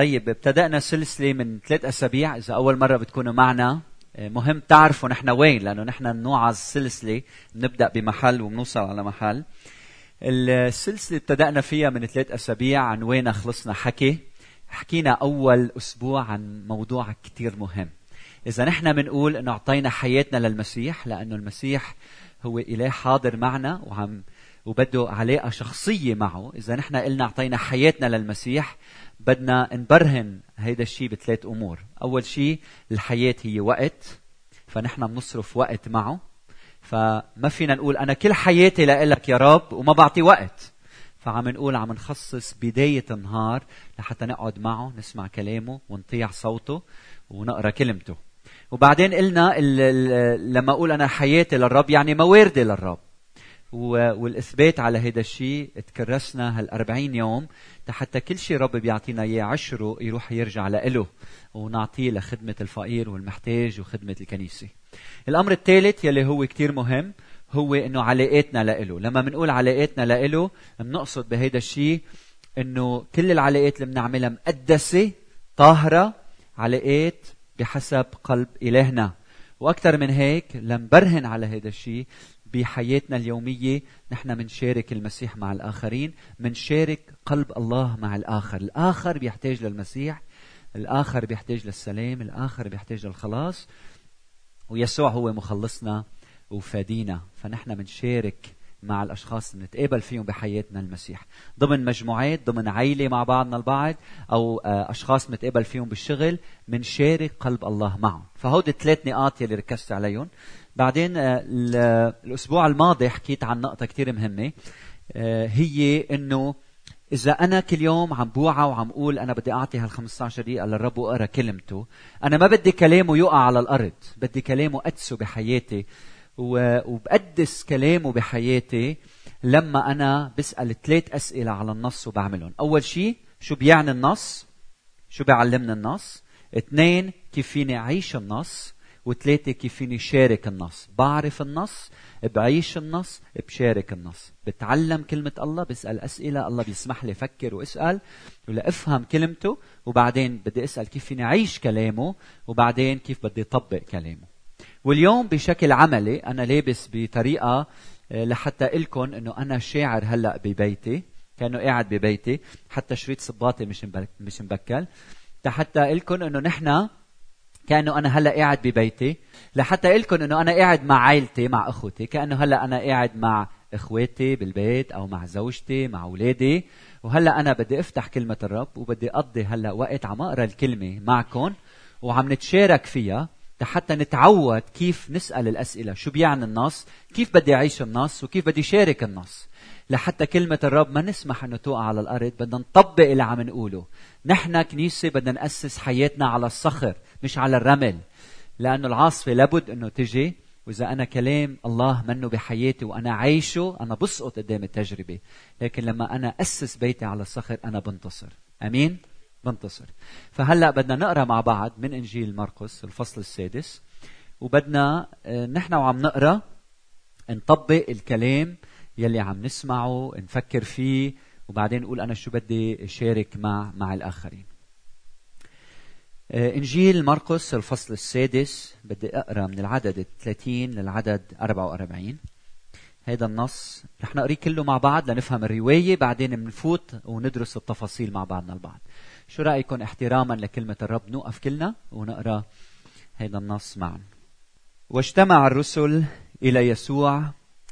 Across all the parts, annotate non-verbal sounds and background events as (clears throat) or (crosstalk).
طيب ابتدأنا سلسلة من ثلاث أسابيع. إذا أول مرة بتكونوا معنا آه، مهم تعرفوا نحن وين لأنه نحن نوعظ سلسلة بنبدأ بمحل وبنوصل على محل. السلسلة ابتدأنا فيها من ثلاث أسابيع عن وين خلصنا حكي. حكينا أول أسبوع عن موضوع كتير مهم. إذا نحن بنقول إنه أعطينا حياتنا للمسيح لأنه المسيح هو إله حاضر معنا وعم وبده علاقة شخصية معه. إذا نحن قلنا أعطينا حياتنا للمسيح بدنا نبرهن هيدا الشيء بثلاث أمور. أول شيء الحياة هي وقت فنحن بنصرف وقت معه. فما فينا نقول أنا كل حياتي لك يا رب وما بعطي وقت. فعم نقول عم نخصص بداية النهار لحتى نقعد معه نسمع كلامه ونطيع صوته ونقرأ كلمته. وبعدين قلنا لما أقول أنا حياتي للرب يعني مواردي للرب. والإثبات على هذا الشيء تكرسنا هال 40 يوم حتى كل شيء رب بيعطينا إياه عشره يروح يرجع لإله ونعطيه لخدمة الفقير والمحتاج وخدمة الكنيسة. الأمر الثالث يلي هو كثير مهم هو إنه علاقاتنا لإله، لما بنقول علاقاتنا لإله بنقصد بهذا الشيء إنه كل العلاقات اللي بنعملها مقدسة طاهرة علاقات بحسب قلب إلهنا. وأكثر من هيك لنبرهن على هذا الشيء بحياتنا اليومية نحن منشارك المسيح مع الآخرين منشارك قلب الله مع الآخر. الآخر بيحتاج للمسيح الآخر بيحتاج للسلام الآخر بيحتاج للخلاص ويسوع هو مخلصنا وفادينا. فنحن منشارك مع الأشخاص اللي نتقابل فيهم بحياتنا المسيح. ضمن مجموعات ضمن عائله مع بعضنا البعض أو آه، أشخاص نتقابل فيهم بالشغل منشارك قلب الله معهم. فهودي الثلاث نقاط يلي ركزت عليهم. بعدين آه، الأسبوع الماضي حكيت عن نقطة كثير مهمة آه، هي إنه إذا أنا كل يوم عم بوعى وعم أقول أنا بدي أعطي هال 15 دقيقة للرب وأقرأ كلمته، أنا ما بدي كلامه يقع على الأرض، بدي كلامه أدسه بحياتي وبقدس كلامه بحياتي لما أنا بسأل ثلاث أسئلة على النص وبعملهم، أول شيء شو بيعني النص؟ شو بيعلمني النص؟ اثنين كيف فيني أعيش النص؟ وثلاثة كيف فيني شارك النص. بعرف النص بعيش النص بشارك النص. بتعلم كلمة الله بسأل أسئلة الله بيسمح لي أفكر وأسأل ولا أفهم كلمته وبعدين بدي أسأل كيف فيني أعيش كلامه وبعدين كيف بدي أطبق كلامه. واليوم بشكل عملي أنا لابس بطريقة آه، لحتى لكم إنه أنا شاعر هلأ ببيتي كأنه قاعد ببيتي. حتى شريط صباطي مش مش مبكل حتى لكم إنه نحن كأنه أنا هلأ قاعد ببيتي لحتى أقول لكم إنه أنا قاعد مع عائلتي مع أخوتي كأنه هلأ أنا قاعد مع إخواتي بالبيت أو مع زوجتي مع أولادي. وهلأ أنا بدي أفتح كلمة الرب وبدي أقضي هلأ وقت عم أقرأ الكلمة معكم وعم نتشارك فيها حتى نتعود كيف نسأل الأسئلة شو بيعني النص كيف بدي أعيش النص وكيف بدي شارك النص. لحتى كلمة الرب ما نسمح إنه توقع على الأرض بدنا نطبق اللي عم نقوله. نحن كنيسة بدنا نأسس حياتنا على الصخر مش على الرمل. لأنه العاصفة لابد أنه تجي وإذا أنا كلام الله منه بحياتي وأنا عايشه أنا بسقط قدام التجربة. لكن لما أنا أسس بيتي على الصخر أنا بنتصر. أمين؟ بنتصر. فهلأ بدنا نقرأ مع بعض من إنجيل مرقس الفصل السادس وبدنا آه، نحن وعم نقرأ نطبق الكلام يلي عم نسمعه نفكر فيه وبعدين نقول أنا شو بدي شارك مع مع الآخرين. آه، إنجيل مرقس الفصل السادس بدي أقرأ من العدد 30 للعدد 44 هذا النص. رح نقريه كله مع بعض لنفهم الرواية بعدين بنفوت وندرس التفاصيل مع بعضنا البعض. شو رأيكم احتراما لكلمة الرب؟ نوقف كلنا ونقرأ هذا النص معا. واجتمع الرسل إلى يسوع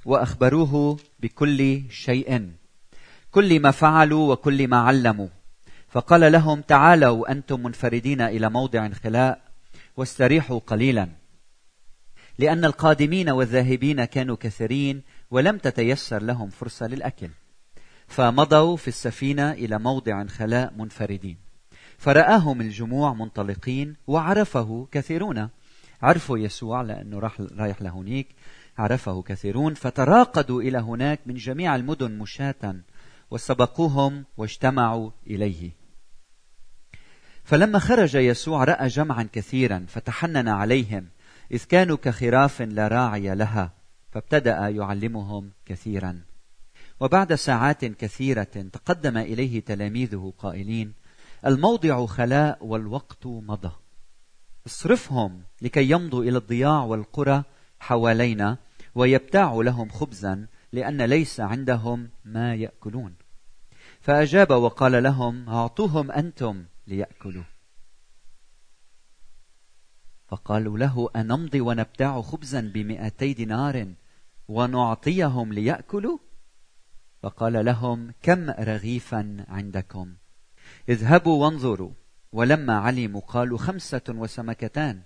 وأخبروه بكل شيء. كل ما فعلوا وكل ما علموا. فقال لهم تعالوا أنتم منفردين إلى موضع خلاء واستريحوا قليلا. لأن القادمين والذاهبين كانوا كثيرين ولم تتيسر لهم فرصة للأكل. فمضوا في السفينة إلى موضع خلاء منفردين. فرآهم الجموع منطلقين وعرفه كثيرون. عرفوا يسوع لأنه راح رايح لهونيك. عرفه كثيرون فتراقدوا إلى هناك من جميع المدن مشاة وسبقوهم واجتمعوا إليه. فلما خرج يسوع رأى جمعا كثيرا فتحنن عليهم إذ كانوا كخراف لا راعي لها فابتدأ يعلمهم كثيرا. وبعد ساعات كثيرة تقدم إليه تلاميذه قائلين الموضع خلاء والوقت مضى. اصرفهم لكي يمضوا إلى الضياع والقرى حوالينا ويبتاعوا لهم خبزا لأن ليس عندهم ما يأكلون. فأجاب وقال لهم أعطوهم أنتم ليأكلوا. فقالوا له أنمضي ونبتاع خبزا بمئتي دينار ونعطيهم ليأكلوا؟ فقال لهم كم رغيفا عندكم؟ اذهبوا وانظروا. ولما علموا قالوا خمسة وسمكتان.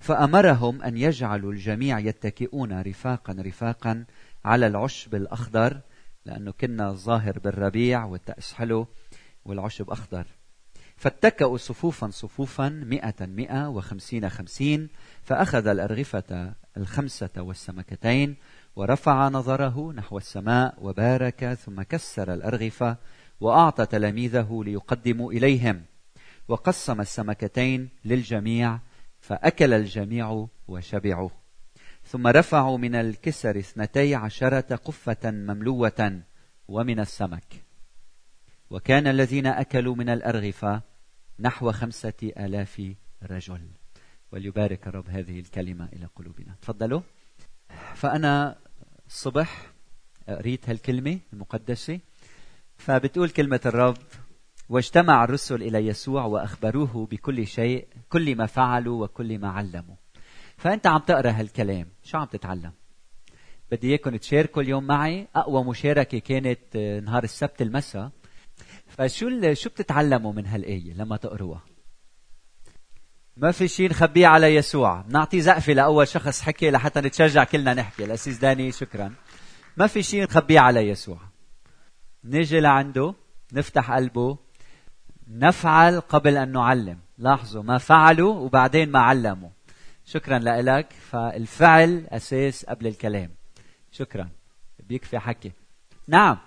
فأمرهم أن يجعلوا الجميع يتكئون رفاقا رفاقا على العشب الأخضر لأنه كنا الظاهر بالربيع والتأس حلو والعشب أخضر. فاتكأوا صفوفا صفوفا مئة مئة وخمسين خمسين فأخذ الأرغفة الخمسة والسمكتين ورفع نظره نحو السماء وبارك ثم كسر الأرغفة وأعطى تلاميذه ليقدموا إليهم. وقسم السمكتين للجميع فأكل الجميع وشبعوا. ثم رفعوا من الكسر اثنتي عشرة قفة مملوة ومن السمك. وكان الذين أكلوا من الأرغفة نحو خمسة آلاف رجل. وليبارك الرب هذه الكلمة إلى قلوبنا. تفضلوا. فأنا الصبح قريت هالكلمة المقدسة. فبتقول كلمة الرب واجتمع الرسل إلى يسوع وأخبروه بكل شيء كل ما فعلوا وكل ما علموا. فأنت عم تقرأ هالكلام شو عم تتعلم؟ بدي إياكم تشاركوا اليوم معي أقوى مشاركة كانت نهار السبت المساء. فشو شو بتتعلموا من هالآية لما تقروها؟ ما في شيء نخبيه على يسوع. نعطي زقفة لأول شخص حكي لحتى نتشجع كلنا نحكي. الأسيس داني شكرا. ما في شيء نخبيه على يسوع. نجي لعنده نفتح قلبه. نفعل قبل أن نعلم. لاحظوا ما فعلوا وبعدين ما علموا. شكرا لك فالفعل أساس قبل الكلام. شكرا. بيكفي حكي. نعم.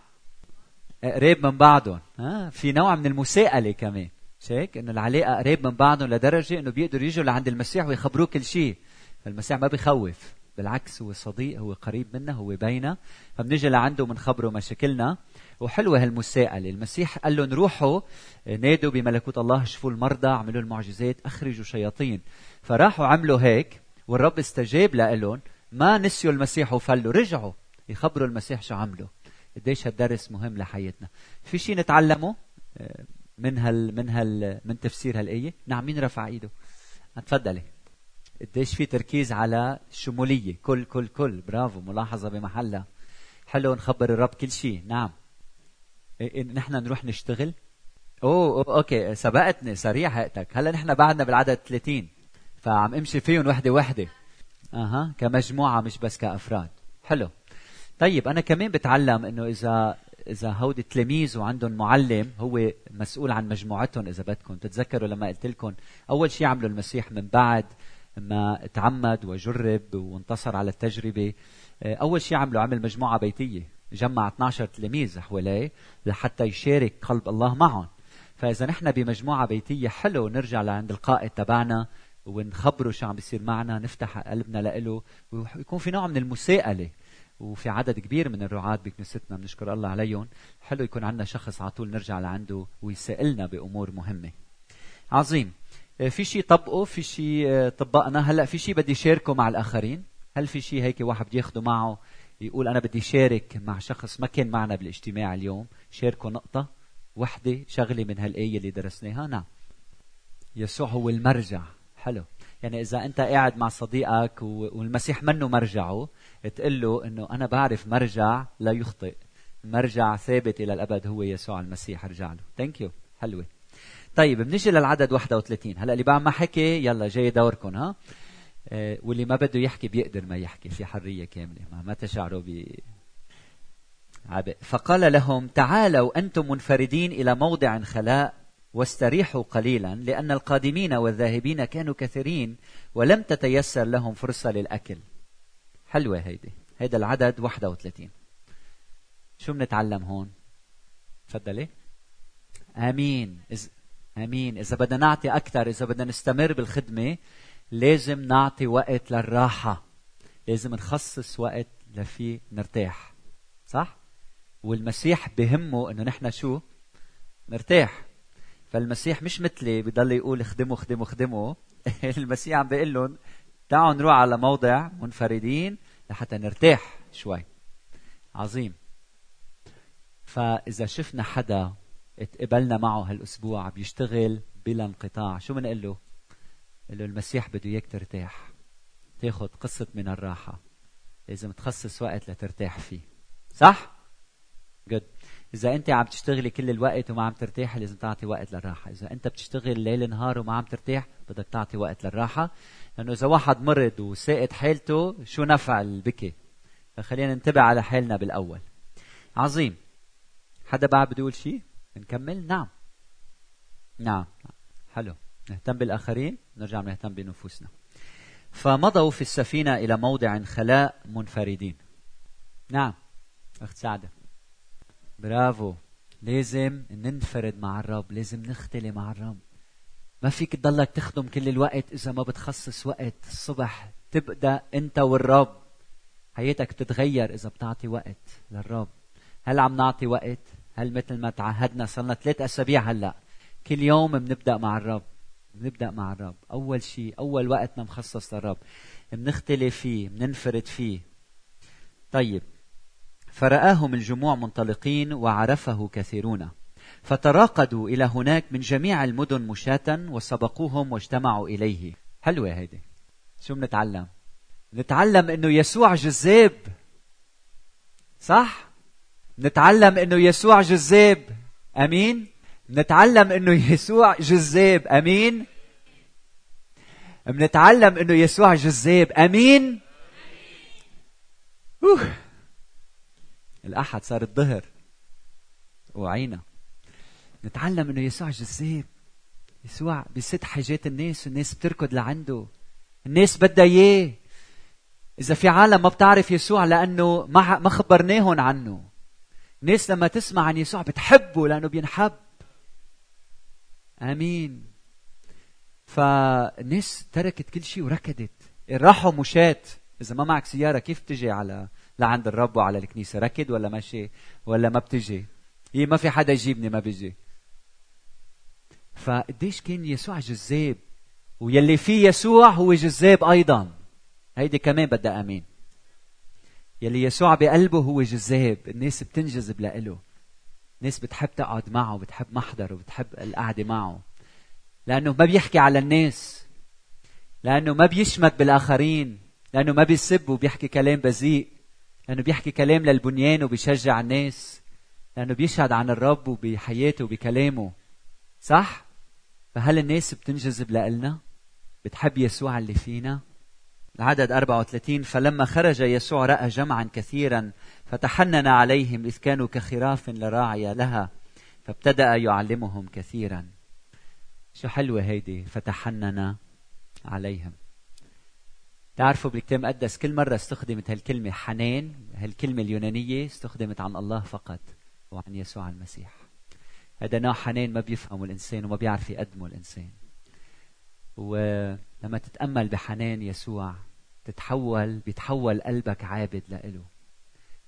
قريب من بعضهم. آه في نوع من المساءلة كمان. هيك إنه العلاقة قريب من بعضهم لدرجة إنه بيقدروا يجوا لعند المسيح ويخبروه كل شيء. المسيح ما بيخوف. بالعكس هو صديق هو قريب منا هو بينا فبنجي لعنده وبنخبره مشاكلنا. وحلوة هالمساءله المسيح قال لهم روحوا نادوا بملكوت الله شفوا المرضى اعملوا المعجزات أخرجوا شياطين. فراحوا عملوا هيك والرب استجاب لهم ما نسيوا المسيح وفلوا رجعوا يخبروا المسيح شو عملوا. قديش هالدرس مهم لحياتنا. في شيء نتعلمه؟ من هال من هال من تفسير هالآية؟ نعم مين رفع إيده؟ تفضلي قديش في تركيز على الشموليه كل كل كل. برافو ملاحظة بمحلها. حلو نخبر الرب كل شيء نعم. إيه, إيه، نحن نروح نشتغل. أوه, أوكي سبقتني سريع هقتك هلا نحن بعدنا بالعدد 30 فعم امشي فيهم وحدة وحدة. أها كمجموعة مش بس كأفراد. حلو. طيب أنا كمان بتعلم إنه إذا إذا هودي التلاميذ وعندهم معلم هو مسؤول عن مجموعتهم إذا بدكم تتذكروا لما قلت لكم أول شيء عملوا المسيح من بعد ما تعمد وجرب وانتصر على التجربة. أول شيء عملوا عمل مجموعة بيتية. جمع 12 تلميذ حواليه لحتى يشارك قلب الله معهم. فإذا نحن بمجموعة بيتية حلو نرجع لعند القائد تبعنا ونخبره شو عم بيصير معنا نفتح قلبنا له ويكون في نوع من المساءلة وفي عدد كبير من الرعاة بكنيستنا بنشكر الله عليهم. حلو يكون عندنا شخص على طول نرجع لعنده ويسألنا بأمور مهمة. عظيم. آه، في شيء طبقه في شيء آه، طبقنا. هلأ في شيء بدي شاركه مع الآخرين؟ هل في شيء هيك واحد بده ياخده معه؟ يقول أنا بدي شارك مع شخص ما كان معنا بالاجتماع اليوم شاركه نقطة وحدة شغلة من هالآية اللي درسناها. نعم. يسوع هو المرجع. حلو. يعني إذا أنت قاعد مع صديقك والمسيح منه مرجعه تقول له إنه أنا بعرف مرجع لا يخطئ. مرجع ثابت إلى الأبد هو يسوع المسيح. ارجع له. ثانك يو حلوة. طيب بنيجي للعدد 31 هلأ اللي بعد ما حكي يلا جاي دوركم ها؟ واللي ما بده يحكي بيقدر ما يحكي في حرية كاملة. ما, تشعروا ب فقال لهم تعالوا أنتم منفردين إلى موضع خلاء واستريحوا قليلا لأن القادمين والذاهبين كانوا كثيرين ولم تتيسر لهم فرصة للأكل. حلوة هيدي. هيدا العدد 31 شو بنتعلم هون؟ تفضلي. آمين. إز... آمين. إذا بدنا نعطي أكثر إذا بدنا نستمر بالخدمة لازم نعطي وقت للراحة. لازم نخصص وقت لفي نرتاح. صح؟ والمسيح بهمه إنه نحن شو؟ نرتاح. فالمسيح مش مثلي بضل يقول اخدموا اخدموا اخدموا. (laughs) المسيح عم بيقول لهم تعالوا نروح على موضع منفردين لحتى نرتاح شوي. عظيم. فإذا شفنا حدا اتقبلنا معه هالأسبوع بيشتغل بلا انقطاع شو بنقول له؟ له المسيح بده إياك ترتاح. تاخذ قسط من الراحة. لازم تخصص وقت لترتاح فيه. صح؟ جد إذا أنت عم تشتغلي كل الوقت وما عم ترتاحي لازم تعطي وقت للراحة. إذا أنت بتشتغل ليل نهار وما عم ترتاح بدك تعطي وقت للراحة. لأنه إذا واحد مرض وساقط حالته شو نفع البكي؟ فخلينا ننتبه على حالنا بالأول. عظيم. حدا بعد بده يقول شيء؟ نكمل؟ نعم. نعم. حلو. نهتم بالآخرين نرجع نهتم بنفوسنا. فمضوا في السفينة إلى موضع خلاء منفردين. نعم أخت سعدة. برافو. لازم ننفرد مع الرب لازم نختلي مع الرب. ما فيك تضلك تخدم كل الوقت إذا ما بتخصص وقت الصبح تبدأ أنت والرب. حياتك بتتغير إذا بتعطي وقت للرب. هل عم نعطي وقت؟ هل مثل ما تعهدنا صرنا ثلاث أسابيع هلأ. كل يوم بنبدأ مع الرب. بنبدأ مع الرب. أول شيء أول وقتنا مخصص للرب. بنختلي فيه بننفرد فيه. طيب. فرآهم الجموع منطلقين وعرفه كثيرون. فتراقدوا إلى هناك من جميع المدن مشاة وسبقوهم واجتمعوا إليه. حلوة هيدي. شو بنتعلم نتعلم إنه يسوع جذاب. صح؟ نتعلم إنه يسوع جذاب. آمين؟ نتعلم إنه يسوع جذاب آمين؟ بنتعلم إنه يسوع جذاب آمين؟ أوه. الأحد صار الظهر. وعينا. نتعلم إنه يسوع جذاب. يسوع بسد حاجات الناس والناس بتركض لعنده. الناس بدها إياه. إذا في عالم ما بتعرف يسوع لأنه ما ما خبرناهم عنه. الناس لما تسمع عن يسوع بتحبه لأنه بينحب. آمين. فالناس تركت كل شيء وركضت. راحوا مشات. إذا ما معك سيارة كيف تجي على لعند الرب وعلى الكنيسة؟ ركض ولا ماشي ولا ما بتجي؟ هي ما في حدا يجيبني ما بيجي. فقديش كان يسوع جذاب؟ ويلي فيه يسوع هو جذاب أيضا. هيدي كمان بدها آمين. يلي يسوع بقلبه هو جذاب. الناس بتنجذب لإله. الناس بتحب تقعد معه بتحب محضره بتحب القعدة معه لأنه ما بيحكي على الناس لأنه ما بيشمت بالآخرين لأنه ما بيسب وبيحكي كلام بذيء لأنه بيحكي كلام للبنيان وبيشجع الناس لأنه بيشهد عن الرب وبحياته وبكلامه صح؟ فهل الناس بتنجذب لإلنا؟ بتحب يسوع اللي فينا؟ العدد 34 فلما خرج يسوع رأى جمعا كثيرا فتحنن عليهم إذ كانوا كخراف لراعي لها فابتدأ يعلمهم كثيرا. شو حلوة هيدي؟ فتحنن عليهم. تعرفوا بالكتاب المقدس كل مرة استخدمت هالكلمة حنان هالكلمة اليونانية استخدمت عن الله فقط وعن يسوع المسيح. هذا نوع حنان ما بيفهمه الإنسان وما بيعرف يقدمه الإنسان. ولما تتأمل بحنان يسوع تتحول بيتحول قلبك عابد لإله.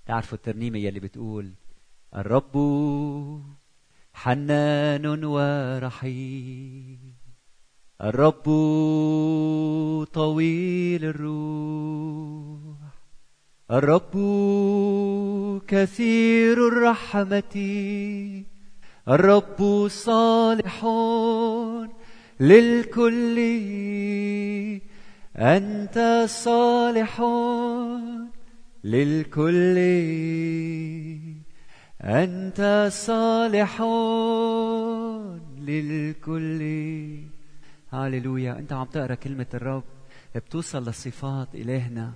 تعرفوا الترنيمة يلي بتقول الرب حنان ورحيم. الرب طويل الروح. الرب كثير الرحمة. الرب صالح للكل. أنت صالح للكل. أنت صالح للكل. هاليلويا أنت عم تقرأ كلمة الرب. بتوصل لصفات إلهنا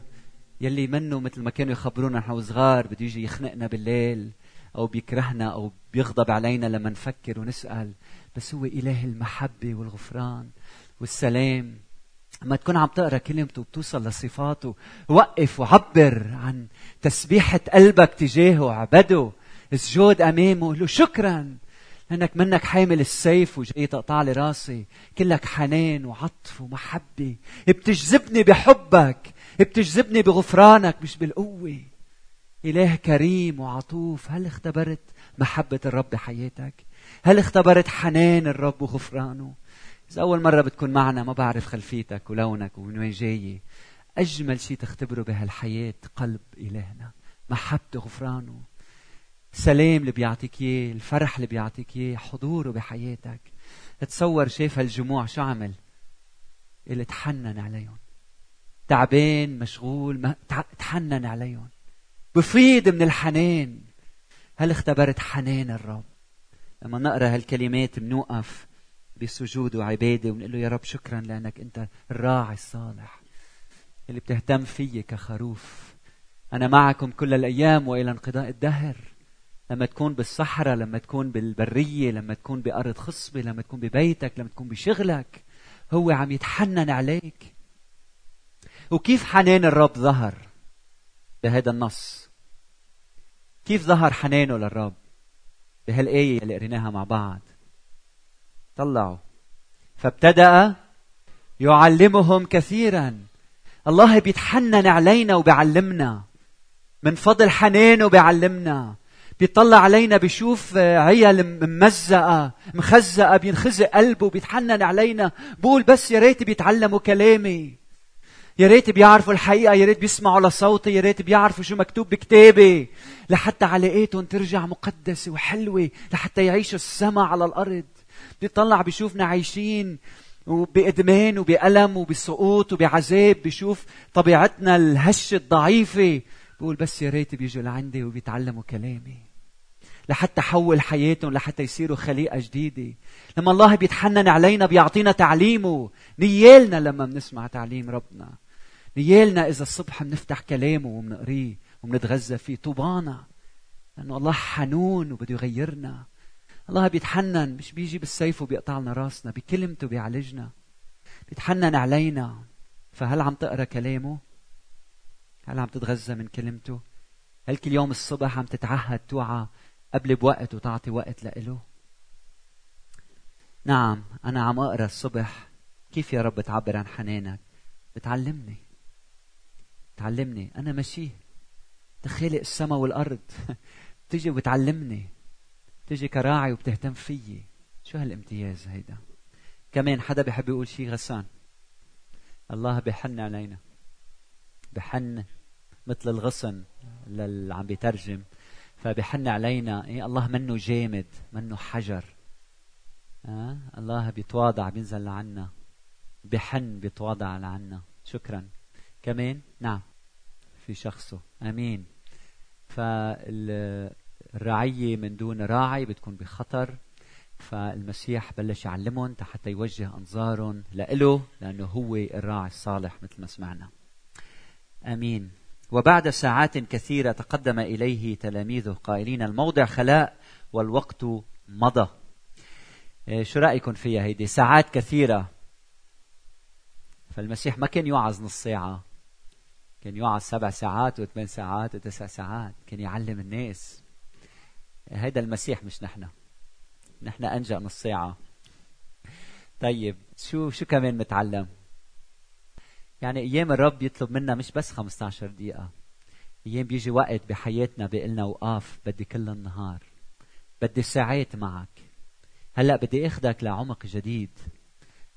يلي منه مثل ما كانوا يخبرونا نحن صغار بده يجي يخنقنا بالليل أو بيكرهنا أو بيغضب علينا لما نفكر ونسأل. بس هو إله المحبة والغفران والسلام. لما تكون عم تقرأ كلمته وبتوصل لصفاته. وقف وعبر عن تسبيحة قلبك تجاهه عبده اسجد أمامه قول له شكرا لأنك منك حامل السيف وجاي تقطع لي راسي. كلك حنان وعطف ومحبة. بتجذبني بحبك. بتجذبني بغفرانك مش بالقوة. إله كريم وعطوف. هل اختبرت محبة الرب بحياتك؟ هل اختبرت حنان الرب وغفرانه إذا أول مرة بتكون معنا ما بعرف خلفيتك ولونك ومن وين جاي. أجمل شيء تختبره بهالحياة قلب إلهنا. محبته غفرانه. سلام اللي بيعطيك إياه الفرح اللي بيعطيك إياه حضوره بحياتك. تصور شاف هالجموع شو عمل؟ اللي تحنن عليهم. تعبان مشغول ما تحنن عليهم. بفيض من الحنان. هل اختبرت حنان الرب؟ لما نقرأ هالكلمات بنوقف بسجود وعبادة ونقول له يا رب شكرا لأنك أنت الراعي الصالح اللي بتهتم فيي كخروف. أنا معكم كل الأيام وإلى انقضاء الدهر. لما تكون بالصحراء لما تكون بالبرية لما تكون بأرض خصبة لما تكون ببيتك لما تكون بشغلك هو عم يتحنن عليك. وكيف حنان الرب ظهر بهذا النص؟ كيف ظهر حنانه للرب؟ بهالآية اللي قريناها مع بعض؟ طلعوا. فابتدأ يعلمهم كثيرا. الله بيتحنن علينا وبيعلمنا. من فضل حنانه بيعلمنا. بيطلع علينا بيشوف عيال ممزقة مخزقة بينخزق قلبه بيتحنن علينا. بقول بس يا ريت بيتعلموا كلامي. يا ريت بيعرفوا الحقيقة يا ريت بيسمعوا لصوتي يا ريت بيعرفوا شو مكتوب بكتابي. لحتى علاقاتهم ترجع مقدسة وحلوة لحتى يعيشوا السما على الأرض. بيطلع بيشوفنا عايشين وبإدمان وبألم وبسقوط وبعذاب بيشوف طبيعتنا الهشة الضعيفة. بقول بس يا ريت بيجوا لعندي وبيتعلموا كلامي. لحتى حول حياتهم لحتى يصيروا خليقة جديدة. لما الله بيتحنن علينا بيعطينا تعليمه. نيالنا لما بنسمع تعليم ربنا. نيالنا إذا الصبح بنفتح كلامه وبنقريه. وبنتغذى فيه طوبانا لأنه الله حنون وبده يغيرنا الله بيتحنن مش بيجي بالسيف وبيقطع لنا راسنا بكلمته بيعالجنا بيتحنن علينا فهل عم تقرأ كلامه؟ هل عم تتغذى من كلمته؟ هل كل يوم الصبح عم تتعهد توعى قبل بوقت وتعطي وقت لإله؟ نعم أنا عم أقرأ الصبح كيف يا رب تعبر عن حنانك؟ بتعلمني تعلمني أنا ماشيه تخيلي السماء والأرض. (laughs) تجي وبتعلمني تجي كراعي وبتهتم فيي. شو هالامتياز هيدا؟ كمان حدا بحب يقول شيء غسان. الله بحن علينا. بحن مثل الغصن اللي عم بيترجم. فبحن علينا. إيه الله منه جامد منه حجر. آه؟ الله بيتواضع بينزل لعنا. بحن بيتواضع لعنا. شكرا. كمان نعم في شخصه. آمين. فالرعية من دون راعي بتكون بخطر فالمسيح بلش يعلمهم حتى يوجه أنظارهم لإله لأنه هو الراعي الصالح مثل ما سمعنا. آمين. وبعد ساعات كثيرة تقدم إليه تلاميذه قائلين الموضع خلاء والوقت مضى. إيه، شو رأيكم فيها هيدي؟ ساعات كثيرة. فالمسيح ما كان يوعظ نص ساعة. كان يوعظ سبع ساعات وثمان ساعات وتسع ساعات كان يعلم الناس. هيدا المسيح مش نحن. نحن أنجا نص ساعه طيب شو شو كمان نتعلم يعني أيام الرب يطلب منا مش بس 15 دقيقة. أيام بيجي وقت بحياتنا بيقلنا وقاف بدي كل النهار. بدي ساعات معك. هلأ بدي أخدك لعمق جديد.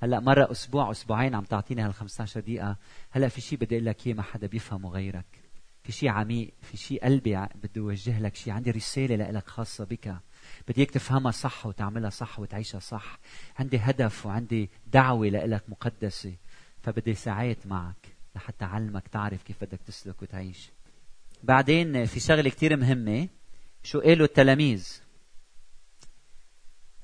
هلا مرة أسبوع أسبوعين عم تعطيني هال 15 دقيقة. هلا في شيء بدي أقول لك إياه ما حدا بيفهمه غيرك. في شيء عميق في شيء قلبي بدي اوجه لك شيء عندي رسالة لك خاصة بك. بدي اياك تفهمها صح وتعملها صح وتعيشها صح. عندي هدف وعندي دعوة لك مقدسة. فبدي ساعات معك لحتى أعلمك تعرف كيف بدك تسلك وتعيش. بعدين في شغلة كثير مهمة. شو قالوا التلاميذ؟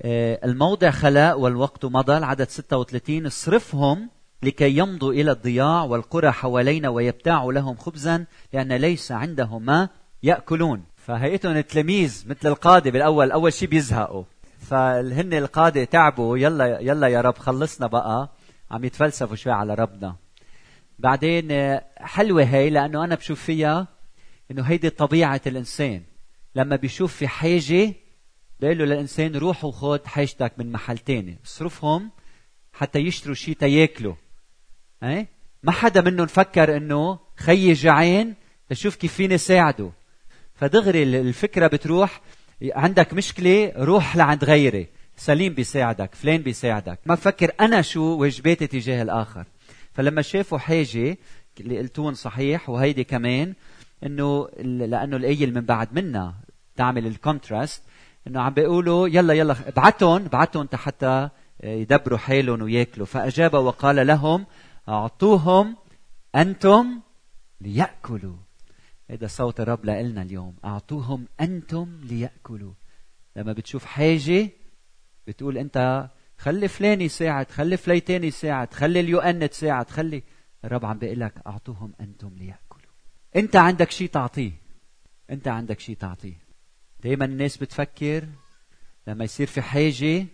الموضع خلاء والوقت مضى العدد 36 اصرفهم لكي يمضوا إلى الضياع والقرى حوالينا ويبتاعوا لهم خبزا لأن ليس عندهم ما يأكلون. فهيئتهم التلاميذ مثل القادة بالأول أول شيء بيزهقوا. فهن القادة تعبوا يلا يلا يا رب خلصنا بقى. عم يتفلسفوا شوي على ربنا. بعدين آه، حلوة هي لأنه أنا بشوف فيها إنه هيدي طبيعة الإنسان. لما بيشوف في حاجة بيقول له للإنسان روح وخذ حاجتك من محل تاني. اصرفهم حتى يشتروا شيء تياكلوا إيه؟ ما حدا منهم فكر إنه خيي جعان لشوف كيف فيني ساعده. فدغري الفكرة بتروح عندك مشكلة روح لعند غيري. سليم بيساعدك فلان بيساعدك. ما بفكر أنا شو واجباتي تجاه الآخر. فلما شافوا حاجة اللي قلتون صحيح وهيدي كمان إنه لأنه الايه اللي من بعد منا تعمل الكونتراست إنه عم بيقولوا يلا يلا ابعتهم ابعتهم حتى يدبروا حالهم وياكلوا. فأجاب وقال لهم أعطوهم أنتم ليأكلوا. هذا صوت الرب لنا اليوم. أعطوهم أنتم ليأكلوا. لما بتشوف حاجة بتقول أنت خلي فلان يساعد خلي فليتين يساعد خلي اليو ان تساعد خلي الرب عم بيقول لك أعطوهم أنتم ليأكلوا. أنت عندك شيء تعطيه. أنت عندك شيء تعطيه. دائما الناس بتفكر لما يصير في حاجة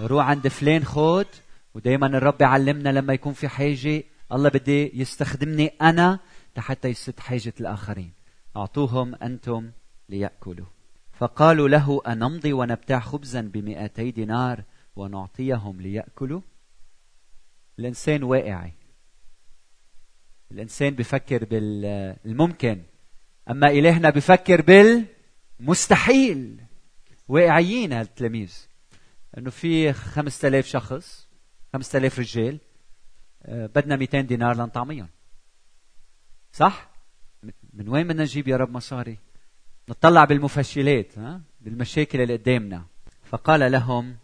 روح عند فلان خود ودائما الرب يعلمنا لما يكون في حاجة الله بدي يستخدمني أنا حتى يسد حاجة الآخرين. أعطوهم أنتم ليأكلوا. فقالوا له أنمضي ونبتاع خبزا بمئتي دينار ونعطيهم ليأكلوا؟ الإنسان واقعي. الإنسان بفكر بالممكن أما إلهنا بفكر بالمستحيل واقعيين هالتلاميذ إنه في خمسة آلاف شخص خمسة آلاف رجال آه، بدنا 200 دينار لنطعميهم صح؟ من وين بدنا نجيب يا رب مصاري؟ نطلع بالمفشلات ها؟ بالمشاكل اللي قدامنا. فقال لهم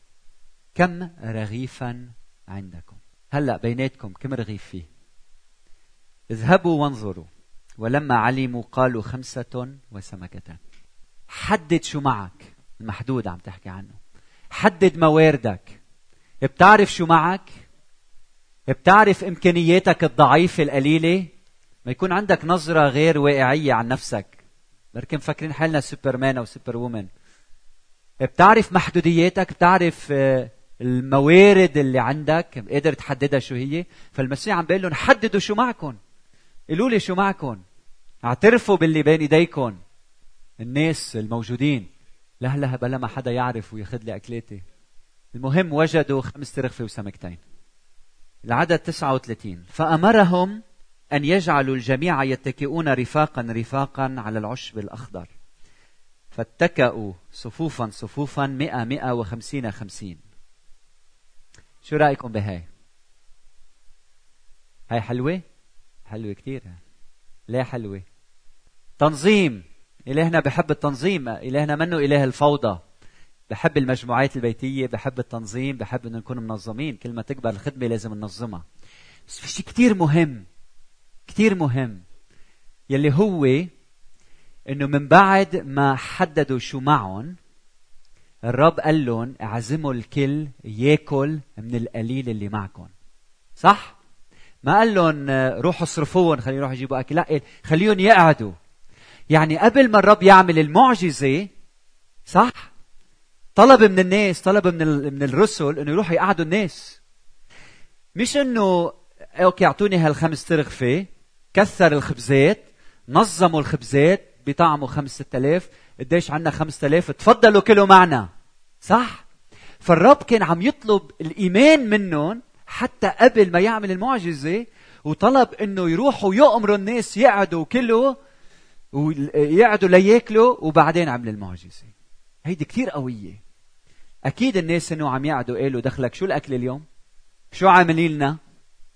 كم رغيفا عندكم؟ هلأ بيناتكم كم رغيف فيه؟ اذهبوا وانظروا. ولما علموا قالوا خمسة وسمكتان. حدد شو معك. المحدود عم تحكي عنه. حدد مواردك. بتعرف شو معك؟ بتعرف إمكانياتك الضعيفة القليلة؟ ما يكون عندك نظرة غير واقعية عن نفسك. بركي مفكرين حالنا سوبرمان أو superwoman بتعرف محدودياتك بتعرف آه، الموارد اللي عندك. قادر تحددها شو هي. فالمسيح عم بيقول لهم حددوا شو معكم قولوا لي شو معكم اعترفوا باللي بين ايديكم الناس الموجودين. لهلا بلا ما حدا يعرف وياخذ لي أكلاتي. المهم وجدوا خمس ترغفه وسمكتين. العدد 39 فأمرهم أن يجعلوا الجميع يتكئون رفاقا رفاقا على العشب الأخضر. فاتكأوا صفوفا صفوفا مئة مئة وخمسين خمسين. شو رأيكم بهاي؟ هاي حلوة؟ حلوة كتير. ليه حلوة؟ تنظيم. إلهنا بحب التنظيم. إلهنا منه إله الفوضى. بحب المجموعات البيتية بحب التنظيم بحب أن نكون منظمين. كل ما تكبر الخدمة لازم ننظمها. بس في شيء كتير مهم كتير مهم يلي هو إنه من بعد ما حددوا شو معهم الرب قال لهم اعزموا الكل ياكل من القليل اللي معكم. صح؟ ما قال لهم روحوا اصرفوهم خليهم يروحوا يجيبوا أكل. لا خليهم يقعدوا. يعني قبل ما الرب يعمل المعجزة صح؟ طلب من الناس طلب من من الرسل إنه يروحوا يقعدوا الناس. مش إنه أوكي أعطوني هالخمس ترغفة كثر الخبزات نظموا الخبزات ست آلاف قديش خمسة آلاف تفضلوا كلوا معنا. صح؟ فالرب كان عم يطلب الإيمان منهم حتى قبل ما يعمل المعجزة وطلب إنه يروحوا يؤمروا الناس يقعدوا كلوا ويقعدوا لياكلوا وبعدين عمل المعجزة. هيدي كثير قوية. أكيد الناس إنه عم يقعدوا قالوا دخلك شو الأكل اليوم؟ شو عاملين لنا؟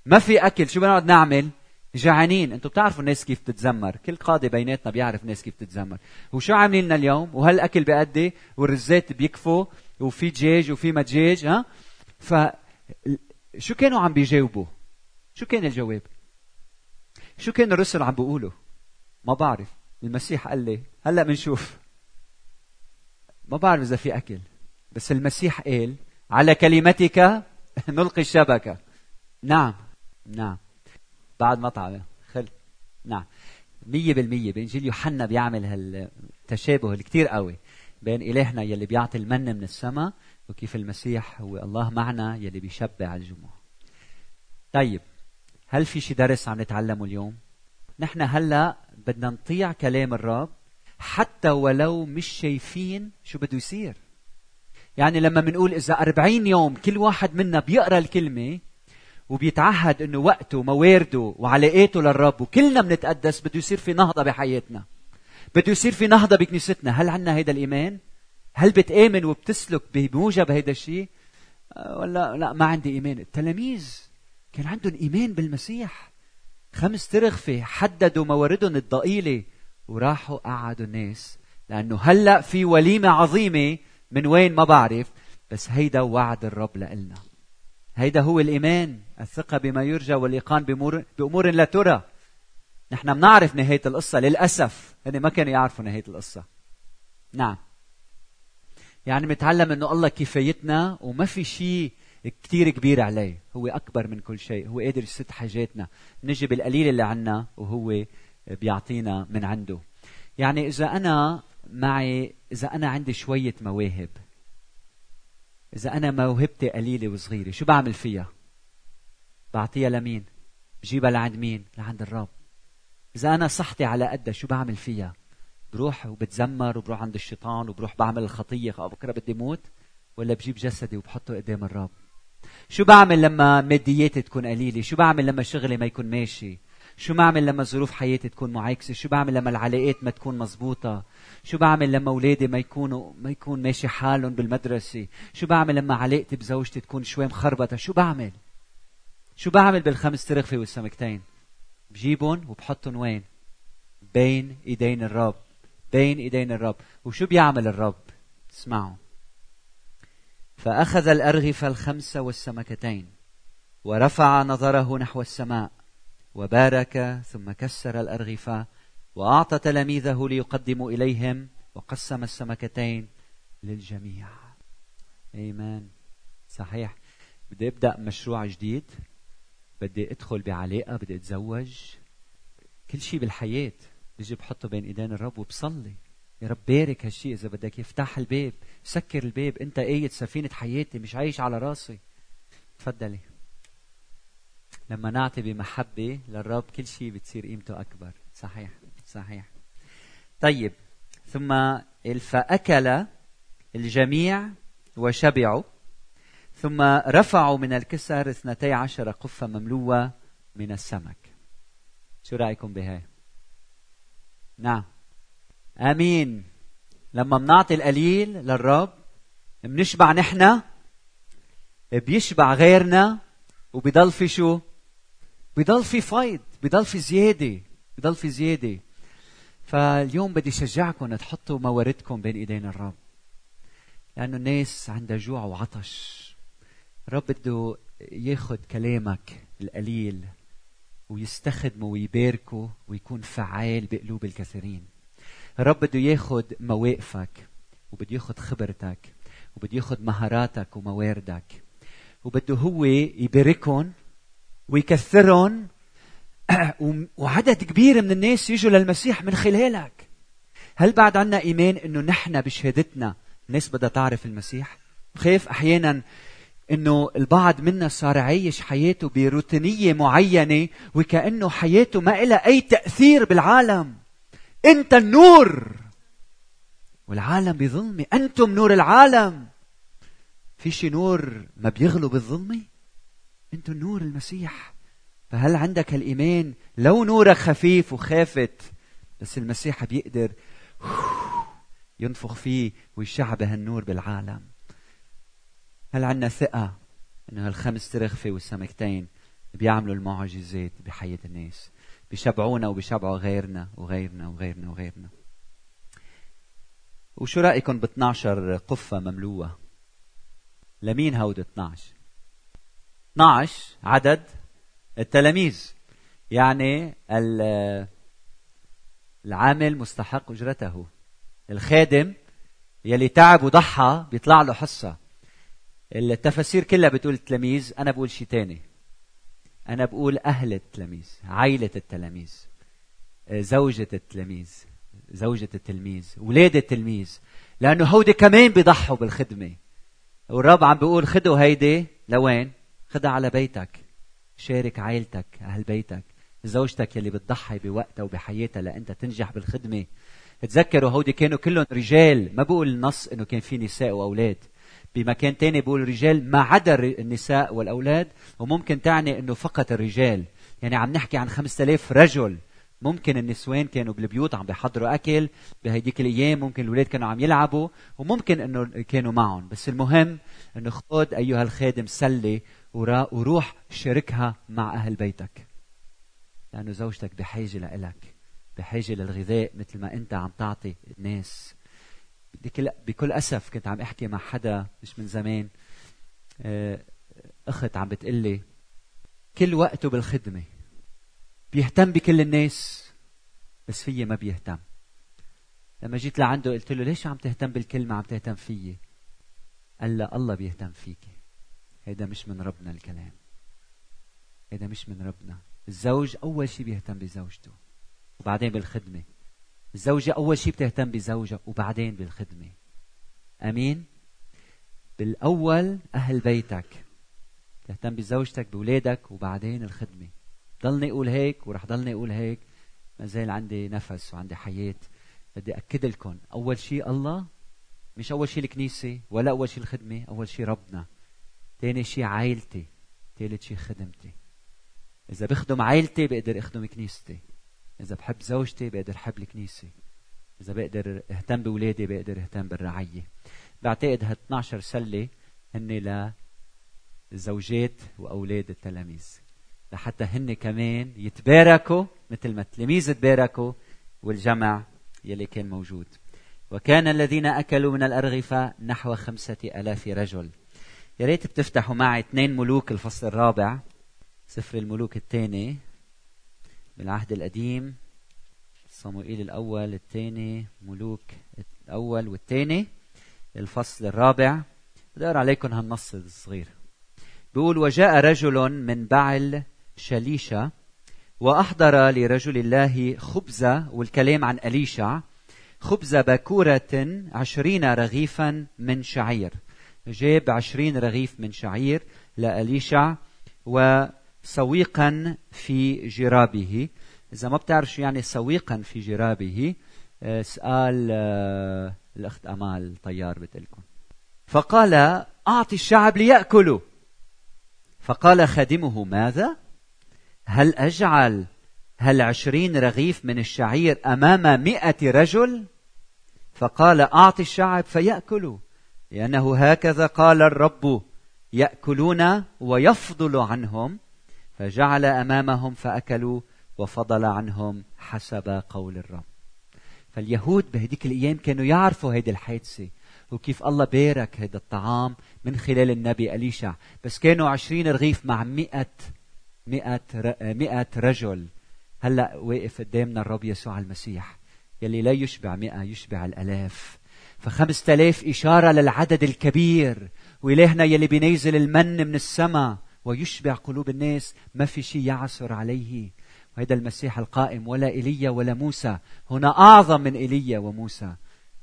ما في أكل شو بنقعد نعمل؟ جعانين. أنتم بتعرفوا الناس كيف تتذمر. كل قاضي بيناتنا بيعرف الناس كيف تتذمر. وشو عاملين لنا اليوم؟ وهالأكل بقدي والرزات بيكفوا وفي دجاج وفي ما دجاج ها؟ ف شو كانوا عم بيجاوبوا؟ شو كان الجواب؟ شو كان الرسل عم بيقولوا؟ ما بعرف. المسيح قال لي هلا بنشوف. ما بعرف إذا في أكل بس المسيح قال على كلمتك نلقي الشبكة. نعم نعم. بعد ما طعمه خل نعم. مية بالمية بإنجيل يوحنا بيعمل هالتشابه الكتير قوي بين إلهنا يلي بيعطي المن من السماء وكيف المسيح هو الله معنا يلي بيشبع الجموع. طيب هل في شي درس عم نتعلمه اليوم؟ نحن هلا بدنا نطيع كلام الرب حتى ولو مش شايفين شو بده يصير. يعني لما بنقول إذا أربعين يوم كل واحد منا بيقرأ الكلمة وبيتعهد إنه وقته وموارده وعلاقاته للرب وكلنا بنتقدس بده يصير في نهضة بحياتنا. بده يصير في نهضة بكنيستنا. هل عندنا هيدا الإيمان؟ هل بتآمن وبتسلك بموجب هيدا الشيء آه، ولا لا ما عندي إيمان. التلاميذ كان عندهم إيمان بالمسيح. خمس ترغفة حددوا مواردهم الضئيلة وراحوا قعدوا الناس لأنه هلأ في وليمة عظيمة من وين ما بعرف بس هيدا وعد الرب لإلنا. هيدا هو الإيمان الثقة بما يرجى والإيقان بأمور, بأمور لا ترى. نحن بنعرف نهاية القصة للأسف. هن ما كانوا يعرفوا نهاية القصة. نعم. يعني متعلم إنه الله كفايتنا وما في شيء كتير كبير عليه. هو أكبر من كل شيء. هو قادر يسد حاجاتنا. نجي بالقليل اللي عنا وهو بيعطينا من عنده. يعني إذا أنا معي إذا أنا عندي شوية مواهب إذا أنا موهبتي قليلة وصغيرة شو بعمل فيها؟ بعطيها لمين؟ بجيبها لعند مين؟ لعند الرب. إذا أنا صحتي على قدها شو بعمل فيها؟ بروح وبتزمر وبروح عند الشيطان وبروح بعمل الخطية. بكرة بدي موت ولا بجيب جسدي وبحطه قدام الرب. شو بعمل لما مادياتي تكون قليلة؟ شو بعمل لما شغلي ما يكون ماشي؟ شو بعمل لما ظروف حياتي تكون معاكسة؟ شو بعمل لما العلاقات ما تكون مزبوطه شو بعمل لما أولادي ما يكونوا ما يكون ماشي حالهم بالمدرسة؟ شو بعمل لما علاقتي بزوجتي تكون شوي مخربطة؟ شو بعمل؟ شو بعمل بالخمس ترغفه والسمكتين؟ بجيبهم وبحطهم وين؟ بين إيدين الرب. بين إيدين الرب. وشو بيعمل الرب؟ اسمعوا. فأخذ الأرغفة الخمسة والسمكتين ورفع نظره نحو السماء وبارك ثم كسر الأرغفة وأعطى تلاميذه ليقدموا إليهم وقسم السمكتين للجميع. ايمان صحيح. بدي أبدأ مشروع جديد. بدي أدخل بعلاقة بدي أتزوج. كل شيء بالحياة. بيجي بحطه بين إيدين الرب وبصلي. يا رب بارك هالشيء إذا بدك يفتح الباب سكر الباب. أنت قايد سفينة حياتي مش عايش على راسي. تفضلي. لما نعطي بمحبة للرب كل شيء بتصير قيمته أكبر. صحيح صحيح. طيب ثم فأكل الجميع وشبعوا. ثم رفعوا من الكسر اثنتي عشر قفة مملوءة من السمك. شو رأيكم بهاي؟ نعم. آمين. لما بنعطي القليل للرب بنشبع نحن بيشبع غيرنا وبضل في شو؟ بضل في فيض بضل في زيادة بضل في زيادة. فاليوم بدي شجعكم تحطوا مواردكم بين إيدين الرب. لأنه الناس عندها جوع وعطش. الرب بده ياخذ كلامك القليل ويستخدمه ويباركه ويكون فعال بقلوب الكثيرين. الرب بده ياخد مواقفك وبده ياخد خبرتك وبده ياخد مهاراتك ومواردك وبده هو يباركهم ويكثرهم. (clears throat) وعدد كبير من الناس يجوا للمسيح من خلالك. هل بعد عنا إيمان إنه نحن بشهادتنا الناس بدها تعرف المسيح؟ خايف أحيانا إنه البعض منا صار عايش حياته بروتينية معينة وكأنه حياته ما لها أي تأثير بالعالم. أنت النور. والعالم بظلمه أنتم نور العالم. في شي نور ما بيغلو بالظلمه أنتم نور المسيح. فهل عندك الإيمان؟ لو نورك خفيف وخافت بس المسيح بيقدر (sighs) ينفخ فيه ويشعب هالنور بالعالم. هل عندنا ثقة إنه هالخمس ترغفة والسمكتين بيعملوا المعجزات بحياة الناس؟ بيشبعونا وبيشبعوا غيرنا وغيرنا وغيرنا وغيرنا. وشو رأيكم ب 12 قفة مملوءة؟ لمين هود 12 12 عدد التلاميذ. يعني العامل مستحق أجرته. الخادم يلي تعب وضحى بيطلع له حصة. التفاسير كلها بتقول التلاميذ أنا بقول شيء تاني. أنا بقول أهل التلاميذ عائلة التلاميذ آه، زوجة التلاميذ زوجة التلميذ ولاد التلميذ لأنه هودي كمان بيضحوا بالخدمة. والرب عم بيقول خدوا هيدي لوين؟ خدها على بيتك. شارك عائلتك أهل بيتك زوجتك يلي بتضحي بوقتها وبحياتها لأنت تنجح بالخدمة. تذكروا هودي كانوا كلهم رجال ما بقول النص إنه كان في نساء وأولاد. بمكان تاني بيقول رجال ما عدا النساء والأولاد وممكن تعني أنه فقط الرجال. يعني عم نحكي عن خمسة آلاف رجل. ممكن النسوان كانوا بالبيوت عم بيحضروا أكل بهيديك الأيام ممكن الاولاد كانوا عم يلعبوا وممكن إنه كانوا معهم. بس المهم إنه خذ أيها الخادم سلة وروح شاركها مع أهل بيتك. لأنه زوجتك بحاجة لإلك بحاجة للغذاء مثل ما أنت عم تعطي الناس. بكل بكل أسف كنت عم أحكي مع حدا مش من زمان. آه، أخت عم بتقلي كل وقته بالخدمة. بيهتم بكل الناس بس فيي ما بيهتم. لما جيت لعنده قلت له ليش عم تهتم بالكلمة عم تهتم فيي؟ قال لا الله بيهتم فيك هيدا مش من ربنا الكلام. هيدا مش من ربنا. الزوج أول شيء بيهتم بزوجته وبعدين بالخدمة. الزوجة أول شيء بتهتم بزوجها وبعدين بالخدمة. أمين؟ بالأول أهل بيتك. تهتم بزوجتك بولادك وبعدين الخدمة. ضلني أقول هيك ورح ضلني أقول هيك. ما زال عندي نفس وعندي حياة. بدي أكد لكم أول شيء الله مش أول شيء الكنيسة ولا أول شيء الخدمة أول شيء ربنا. ثاني شيء عائلتي ثالث شيء خدمتي. إذا بخدم عائلتي بقدر أخدم كنيستي. إذا بحب زوجتي بقدر أحب الكنيسة. إذا بقدر أهتم باولادي بقدر أهتم بالرعيه بعتقد ها 12 سلة هن للزوجات وأولاد التلاميذ. لحتى هن كمان يتباركوا مثل ما التلاميذ تباركوا والجمع يلي كان موجود. وكان الذين أكلوا من الأرغفة نحو خمسة ألاف رجل. يا ريت بتفتحوا معي اثنين ملوك الفصل الرابع. سفر الملوك الثاني. بالعهد القديم صموئيل الأول الثاني ملوك الأول والثاني الفصل الرابع. بدي أقرأ عليكم هالنص الصغير. بيقول وجاء رجل من بعل شليشة وأحضر لرجل الله خبزة والكلام عن أليشع خبز باكورة عشرين رغيفا من شعير. جاب عشرين رغيف من شعير لأليشع وسويقا في جرابه. إذا ما بتعرف شو يعني سويقا في جرابه اسأل آه، الأخت أمال طيار بتقلكم. فقال أعطي الشعب ليأكلوا. فقال خادمه ماذا؟ هل أجعل هل عشرين رغيف من الشعير أمام مئة رجل؟ فقال أعطي الشعب فيأكلوا. لأنه هكذا قال الرب يأكلون ويفضل عنهم. فجعل أمامهم فأكلوا وفضل عنهم حسب قول الرب. فاليهود بهديك الأيام كانوا يعرفوا هيدي الحادثة وكيف الله بارك هذا الطعام من خلال النبي أليشع. بس كانوا عشرين رغيف مع مئة مئة, مئة رجل. هلأ واقف قدامنا الرب يسوع المسيح. يلي لا يشبع مئة يشبع الألاف. فخمسة آلاف إشارة للعدد الكبير. وإلهنا يلي بينزل المن من السماء. ويشبع قلوب الناس ما في شيء يعثر عليه. وهذا المسيح القائم ولا إيليا ولا موسى. هنا أعظم من إيليا وموسى.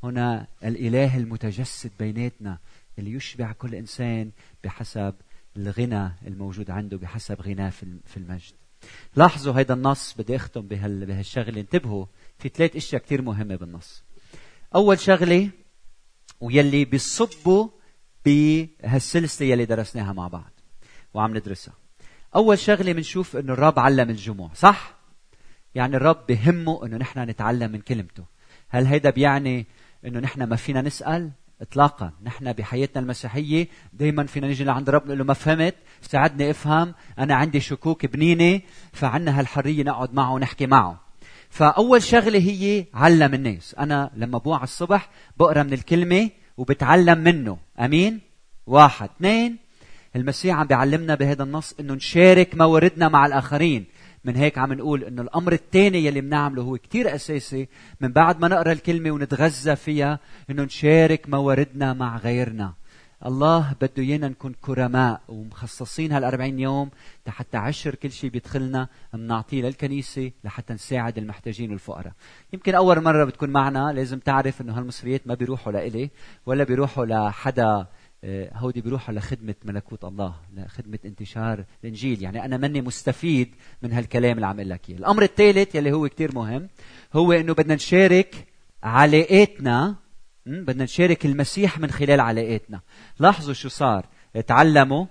هنا الإله المتجسد بيناتنا اللي يشبع كل إنسان بحسب الغنى الموجود عنده بحسب غناه في المجد. لاحظوا هذا النص بدي أختم بهال بهالشغلة. انتبهوا في ثلاث أشياء كثير مهمة بالنص. أول شغلة ويلي بيصبوا بهالسلسلة يلي درسناها مع بعض. وعم ندرسها. أول شغلة بنشوف إنه الرب علم الجموع صح؟ يعني الرب بهمه إنه نحن نتعلم من كلمته. هل هيدا بيعني إنه نحن ما فينا نسأل؟ اطلاقا. نحن بحياتنا المسيحية دائما فينا نيجي لعند رب نقول له ما فهمت ساعدني أفهم أنا عندي شكوك بنينة فعنا هالحرية نقعد معه ونحكي معه. فأول شغلة هي علم الناس. أنا لما بوعى الصبح بقرأ من الكلمة وبتعلم منه. أمين؟ واحد. اثنين المسيح عم بيعلمنا بهذا النص إنه نشارك مواردنا مع الآخرين من هيك عم نقول إنه الأمر الثاني يلي بنعمله هو كتير أساسي من بعد ما نقرأ الكلمة ونتغذى فيها إنه نشارك مواردنا مع غيرنا الله بده إيانا نكون كرماء ومخصصين هال40 يوم حتى عشر كل شيء بيدخلنا بنعطيه للكنيسة لحتى نساعد المحتاجين والفقراء. يمكن أول مرة بتكون معنا لازم تعرف إنه هالمصريات ما بيروحوا لإلي ولا بيروحوا لحدا هودي بيروحوا لخدمة ملكوت الله لخدمة انتشار الإنجيل. يعني أنا مني مستفيد من هالكلام اللي عم أقول لك الأمر الثالث يلي هو كتير مهم هو أنه بدنا نشارك علاقاتنا بدنا نشارك المسيح من خلال علاقاتنا. لاحظوا شو صار. تعلموا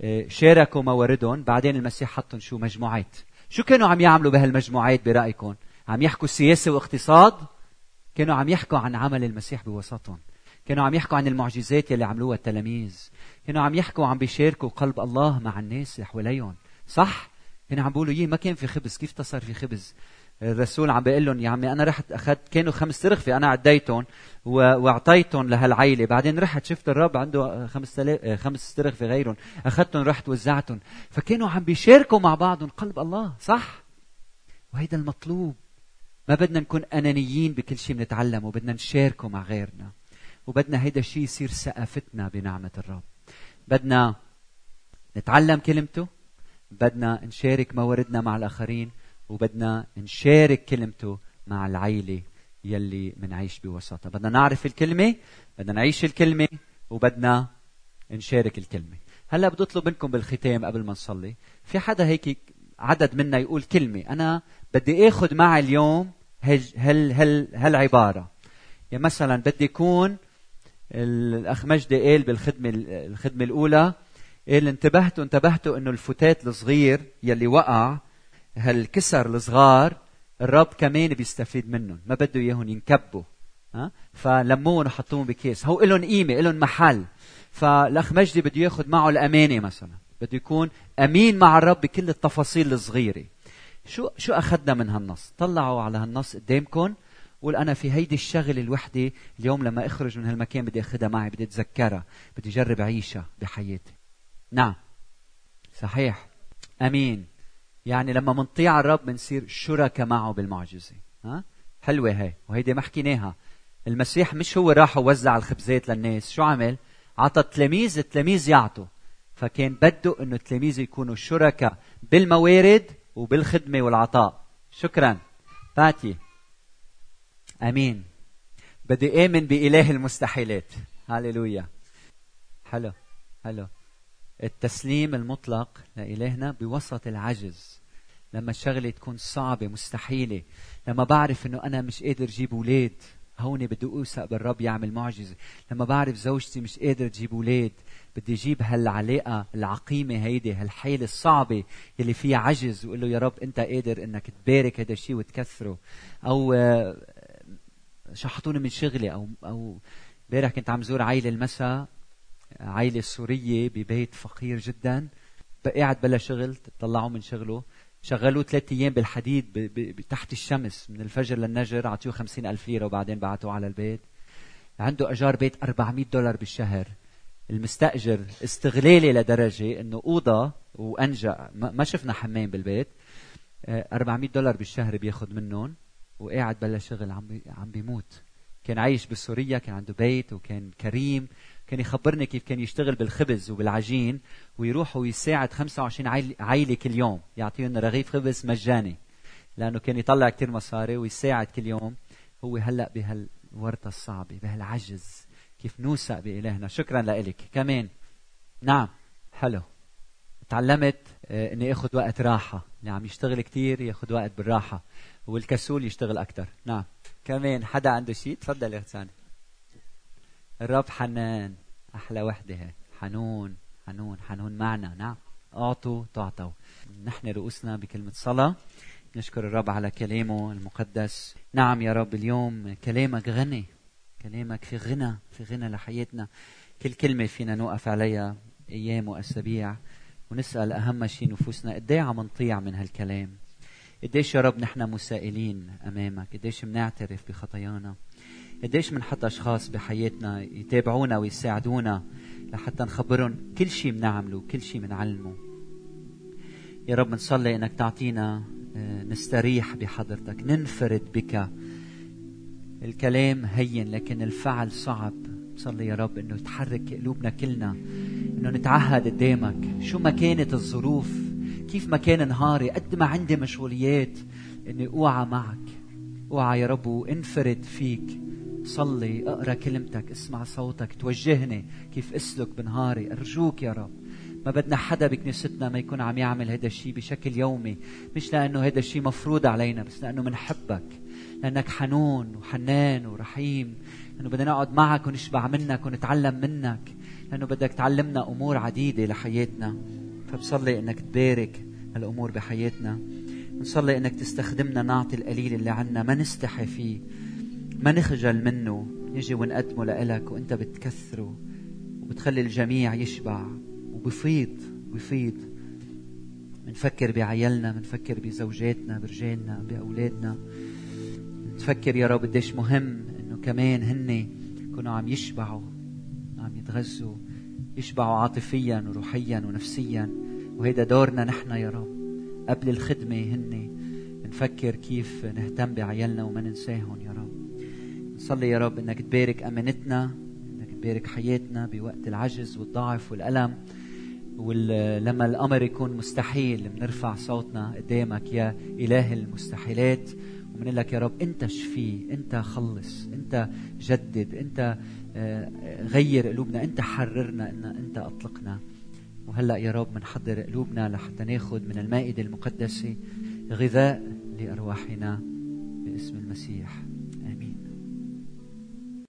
آه، شاركوا مواردهم بعدين المسيح حطهم شو؟ مجموعات. شو كانوا عم يعملوا بهالمجموعات برأيكم؟ عم يحكوا سياسة واقتصاد؟ كانوا عم يحكوا عن عمل المسيح بوسطهم كانوا عم يحكوا عن المعجزات يلي عملوها التلاميذ. كانوا عم يحكوا وعم بيشاركوا قلب الله مع الناس اللي حواليهم. صح؟ كانوا عم بيقولوا يي ما كان في خبز. كيف تصير في خبز؟ الرسول عم بيقول لهم يا عمي أنا رحت أخذت كانوا خمس ترغفه أنا عديتهم وأعطيتهم لهالعيله بعدين رحت شفت الرب عنده خمس خمس ترغفه غيرهم. أخذتهم رحت وزعتهم. فكانوا عم بيشاركوا مع بعضهم قلب الله. صح؟ وهيدا المطلوب. ما بدنا نكون أنانيين بكل شيء بنتعلمه. بدنا نشاركه مع غيرنا. وبدنا هيدا الشيء يصير سقفتنا بنعمة الرب. بدنا نتعلم كلمته بدنا نشارك مواردنا مع الآخرين وبدنا نشارك كلمته مع العيلة يلي منعيش بوسطها بدنا نعرف الكلمة بدنا نعيش الكلمة وبدنا نشارك الكلمة. هلأ بدي أطلب منكم بالختام قبل ما نصلي في حدا هيك عدد منا يقول كلمة أنا بدي آخذ معي اليوم هل هل هل هالعبارة. يعني مثلا بدي يكون الأخ مجدي قال بالخدمة الخدمة الأولى قال انتبهتوا انتبهتوا إنه الفتات الصغير يلي وقع هالكسر الصغار الرب كمان بيستفيد منهم ما بده إياهم ينكبوا ها؟ فلموهم وحطوهم بكيس. هو لهم قيمة لهم محل. فالأخ مجدي بده ياخذ معه الأمانة مثلا بده يكون أمين مع الرب بكل التفاصيل الصغيرة. شو شو أخذنا من هالنص؟ طلعوا على هالنص قدامكم. قول أنا في هيدي الشغلة الوحدة اليوم لما أخرج من هالمكان بدي اخذها معي بدي أتذكرها بدي أجرب أعيشها بحياتي. نعم. صحيح. أمين. يعني لما منطيع الرب بنصير شركاء معه بالمعجزة. ها؟ حلوة هي. وهيدي ما حكيناها. المسيح مش هو راح ووزع الخبزات للناس. شو عمل؟ عطى التلاميذ التلاميذ يعطوا. فكان بده إنه التلاميذ يكونوا شركاء بالموارد وبالخدمة والعطاء. شكرا. باتي آمين. بدي آمن بإله المستحيلات. هاليلويا حلو. حلو. التسليم المطلق لإلهنا بوسط العجز. لما الشغلة تكون صعبة مستحيلة. لما بعرف إنه أنا مش قادر أجيب أولاد هون بدي أوثق بالرب يعمل معجزة. لما بعرف زوجتي مش قادر تجيب أولاد بدي أجيب هالعلاقة العقيمة هيدي هالحيلة الصعبة اللي فيها عجز. وقول له يا رب أنت قادر إنك تبارك هذا الشيء وتكثره. أو آه، شحطوني من شغلي أو أو امبارح كنت عم زور عائلة المساء عائلة سورية ببيت فقير جدا. قاعد بلا شغل طلعوه من شغله. شغلوه ثلاث أيام بالحديد تحت الشمس من الفجر للنجر أعطوه خمسين ألف ليرة وبعدين بعتوه على البيت. عنده أجار بيت 400 دولار بالشهر. المستأجر استغلالي لدرجة إنه اوضه وانجا ما شفنا حمام بالبيت. 400 آه، دولار بالشهر بياخذ منهم. وقاعد بلا شغل عم عم بيموت. كان عايش بسوريا كان عنده بيت وكان كريم. كان يخبرني كيف كان يشتغل بالخبز وبالعجين ويروح ويساعد 25 عائلة كل يوم. يعطيهم رغيف خبز مجاني. لأنه كان يطلع كتير مصاري ويساعد كل يوم. هو هلأ بهالورطة الصعبة بهالعجز. كيف نوثق بإلهنا. شكرا لك كمان. نعم. حلو. تعلمت آه، إني آخذ وقت راحة. اللي عم يشتغل كتير ياخذ وقت بالراحة. والكسول يشتغل أكثر نعم. كمان حدا عنده شيء؟ تفضل يا ثاني الرب حنان. أحلى وحدة هي. حنون. حنون. حنون معنا. نعم. أعطوا تعطوا. نحن رؤوسنا بكلمة صلاة. نشكر الرب على كلامه المقدس. نعم يا رب اليوم كلامك غني. كلامك في غنى في غنى لحياتنا. كل كلمة فينا نوقف عليها أيام وأسابيع. ونسأل أهم شيء نفوسنا قد إيه عم نطيع من هالكلام؟ قديش يا رب نحن مسائلين أمامك؟ قديش بنعترف بخطايانا؟ قديش بنحط أشخاص بحياتنا يتابعونا ويساعدونا لحتى نخبرهم كل شيء بنعمله كل شيء بنعلمه يا رب نصلي إنك تعطينا آه، نستريح بحضرتك ننفرد بك. الكلام هين لكن الفعل صعب. صلي يا رب إنه تحرك قلوبنا كلنا إنه نتعهد قدامك. شو ما كانت الظروف كيف ما كان نهاري قد ما عندي مشغوليات إني أوعى معك. أوعى يا رب وانفرد فيك. صلي أقرأ كلمتك اسمع صوتك توجهني كيف أسلك بنهاري. أرجوك يا رب. ما بدنا حدا بكنيستنا ما يكون عم يعمل هذا الشيء بشكل يومي. مش لأنه هذا الشيء مفروض علينا بس لأنه بنحبك لأنك حنون وحنان ورحيم. لأنه بدنا نقعد معك ونشبع منك ونتعلم منك. لأنه بدك تعلمنا أمور عديدة لحياتنا. فبصلي إنك تبارك هالامور بحياتنا. نصلي إنك تستخدمنا نعطي القليل اللي عنا ما نستحي فيه ما نخجل منه. نجي ونقدمه لإلك وإنت بتكثره وبتخلي الجميع يشبع وبفيض بفيض. منفكر بعيالنا منفكر بزوجاتنا برجالنا بأولادنا. نفكر يا رب قديش مهم إنه كمان هن يكونوا عم يشبعوا عم يتغذوا. يشبعوا عاطفيا وروحيا ونفسيا وهيدا دورنا نحن يا رب. قبل الخدمة هن نفكر كيف نهتم بعيالنا وما ننساهم يا رب. نصلي يا رب إنك تبارك أمانتنا إنك تبارك حياتنا بوقت العجز والضعف والألم ولما الأمر يكون مستحيل بنرفع صوتنا قدامك يا إله المستحيلات. وبنقول لك يا رب أنت شفي أنت خلص أنت جدد أنت آه، غير قلوبنا أنت حررنا إن أنت أطلقنا. وهلأ يا رب بنحضر قلوبنا لحتى ناخذ من المائدة المقدسة غذاء لأرواحنا باسم المسيح.